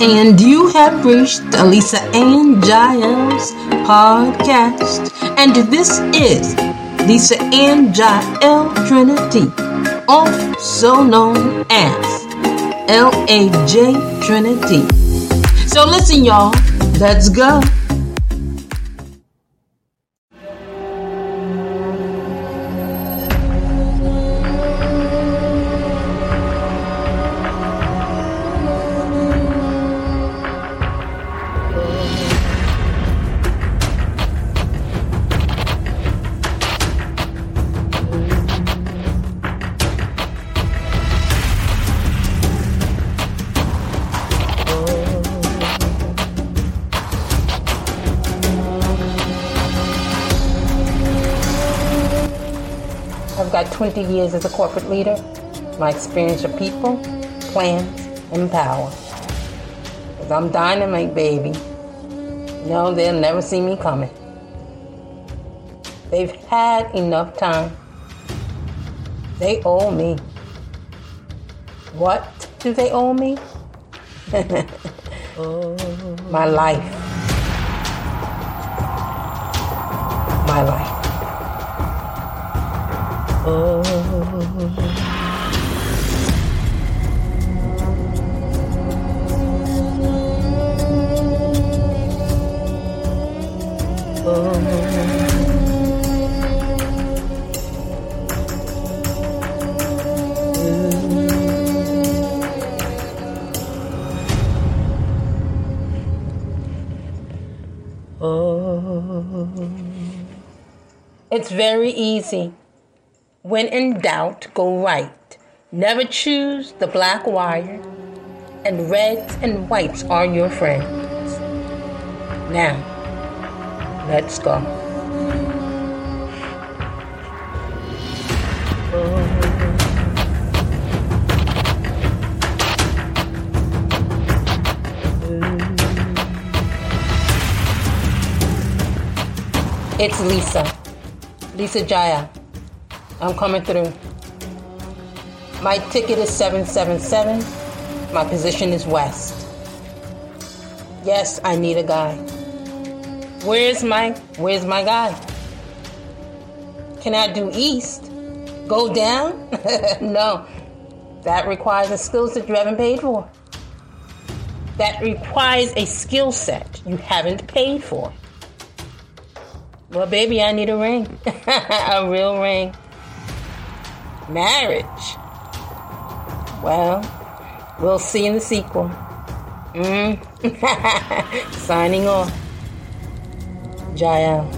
And you have reached Lisa Ann Jael's podcast. And this is Lisa Ann Jael Trinity, also known as LAJ Trinity. So listen, y'all, let's go. I've got 20 years as a corporate leader. My experience of people, plans, and power. Cause I'm dynamite, baby. No, they'll never see me coming. They've had enough time. They owe me. What do they owe me? Oh. My life. My life. It's very easy. When in doubt, go right. Never choose the black wire, and reds and whites are your friends. Now, let's go. It's Lisa. Lisa Jaya. I'm coming through. My ticket is 777. My position is west. Yes, I need a guy. Where's my where's my guy? Can I do east? Go down? no. That requires a skill set you haven't paid for. That requires a skill set you haven't paid for. Well, baby, I need a ring. a real ring. Marriage. Well, we'll see in the sequel. Mm. Signing off. Jael.